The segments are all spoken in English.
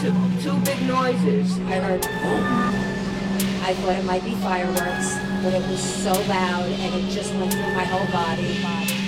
two, two big noises. I heard. I thought it might be fireworks, but it was so loud and it just went through my whole body.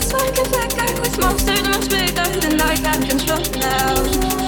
It's like a flicker with monsters much bigger than I can control now.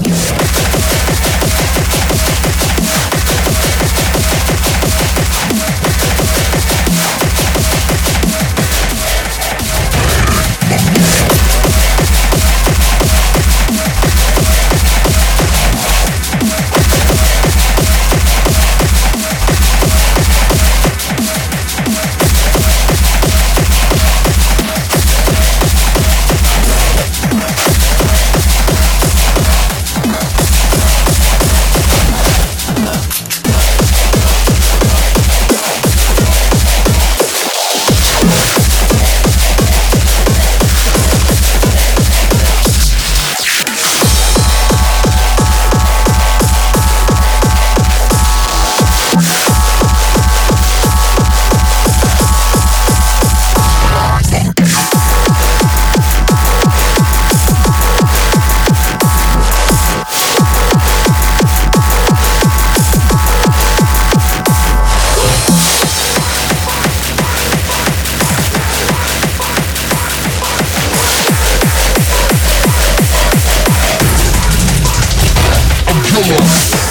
real Fuck.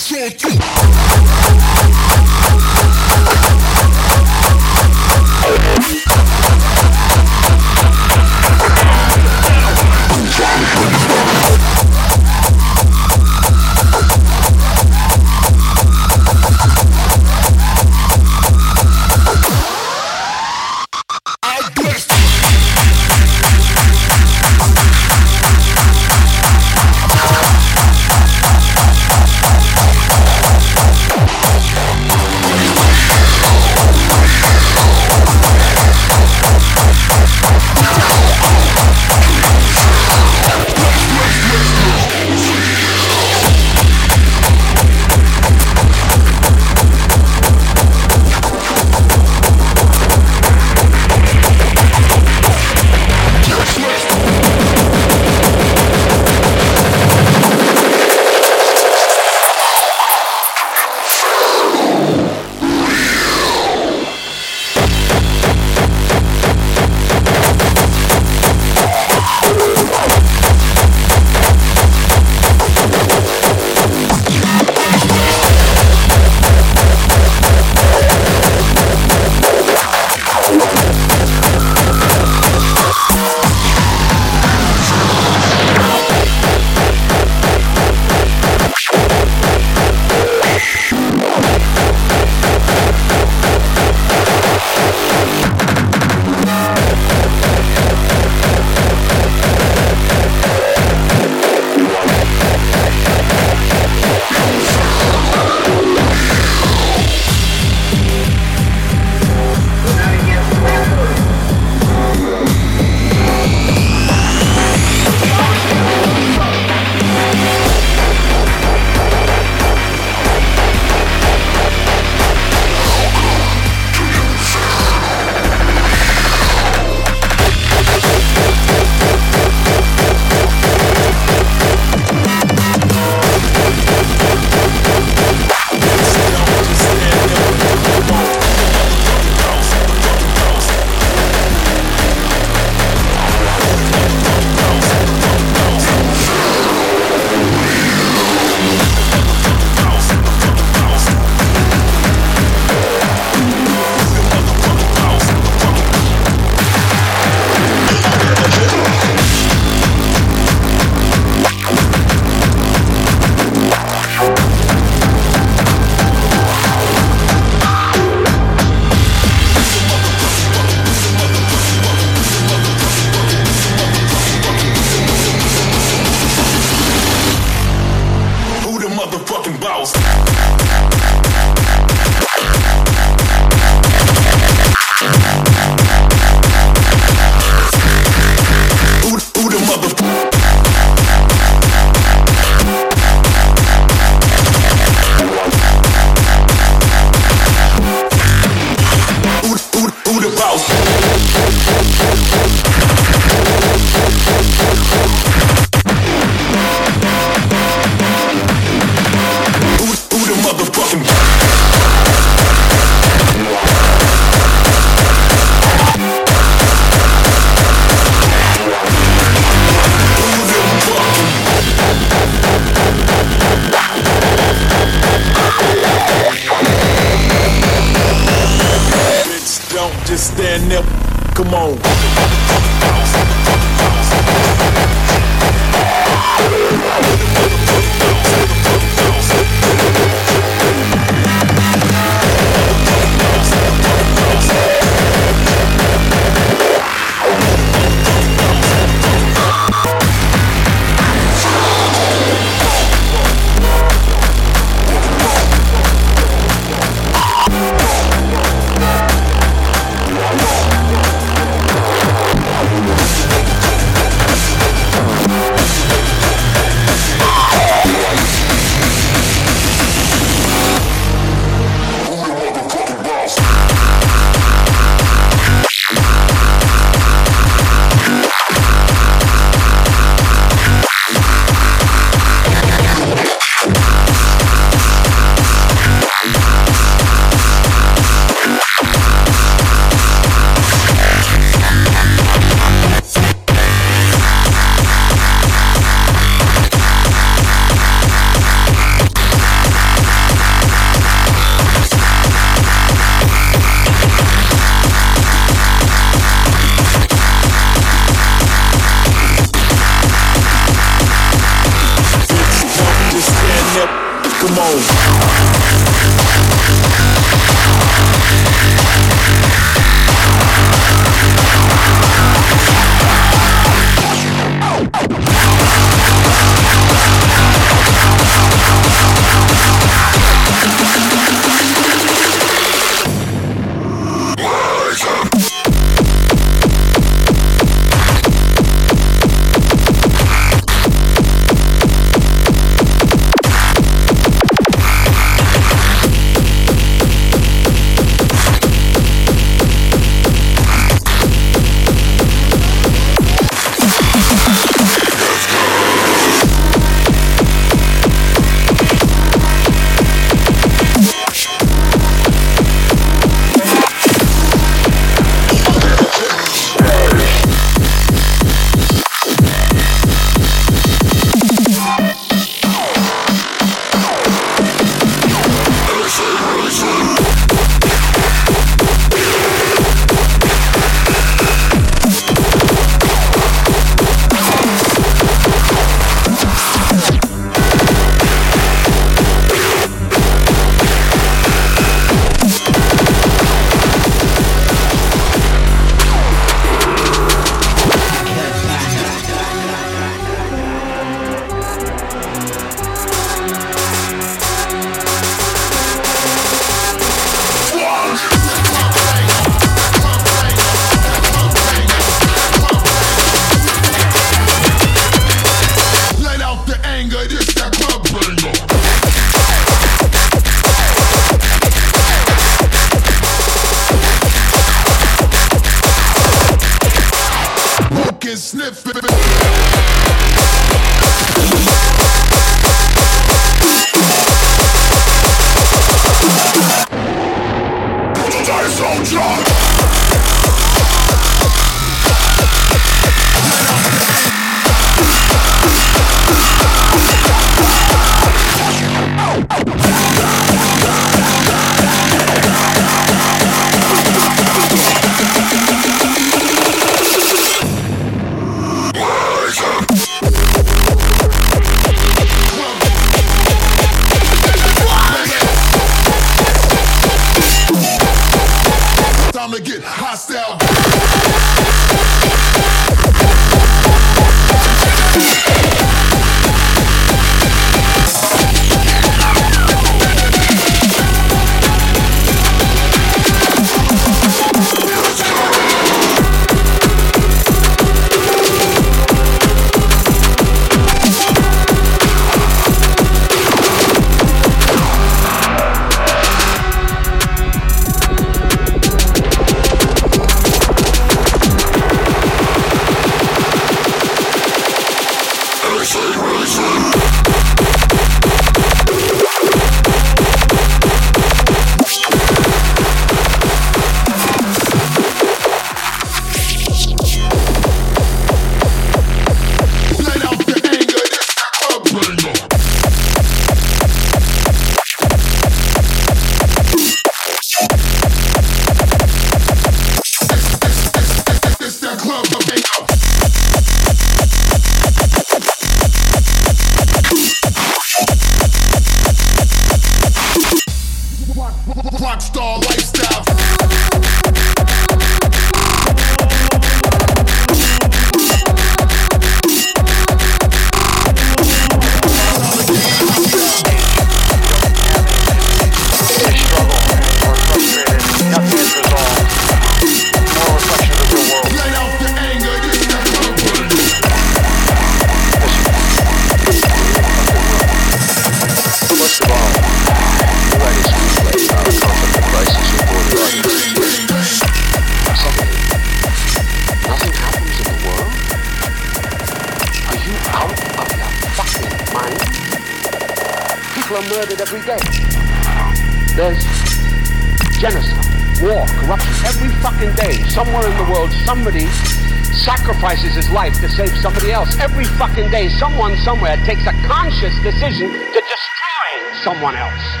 life to save somebody else. Every fucking day, someone somewhere takes a conscious decision to destroy someone else.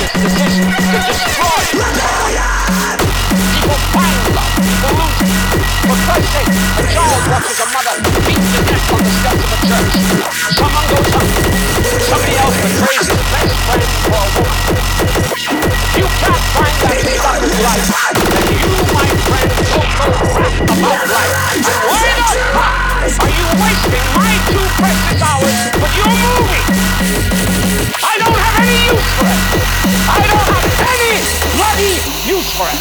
To, dis- to destroy. People a mother beat to death on the steps of a church. Someone goes. Somebody else betrays you can't find life, you, my friend, don't know crap about life. Why? Are you wasting my two precious hours with your movie? I don't have any use for it. I don't have any bloody use for it.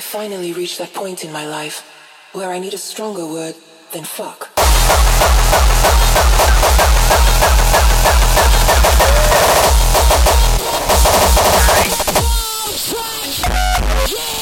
I finally reached that point in my life where I need a stronger word than fuck. Yeah.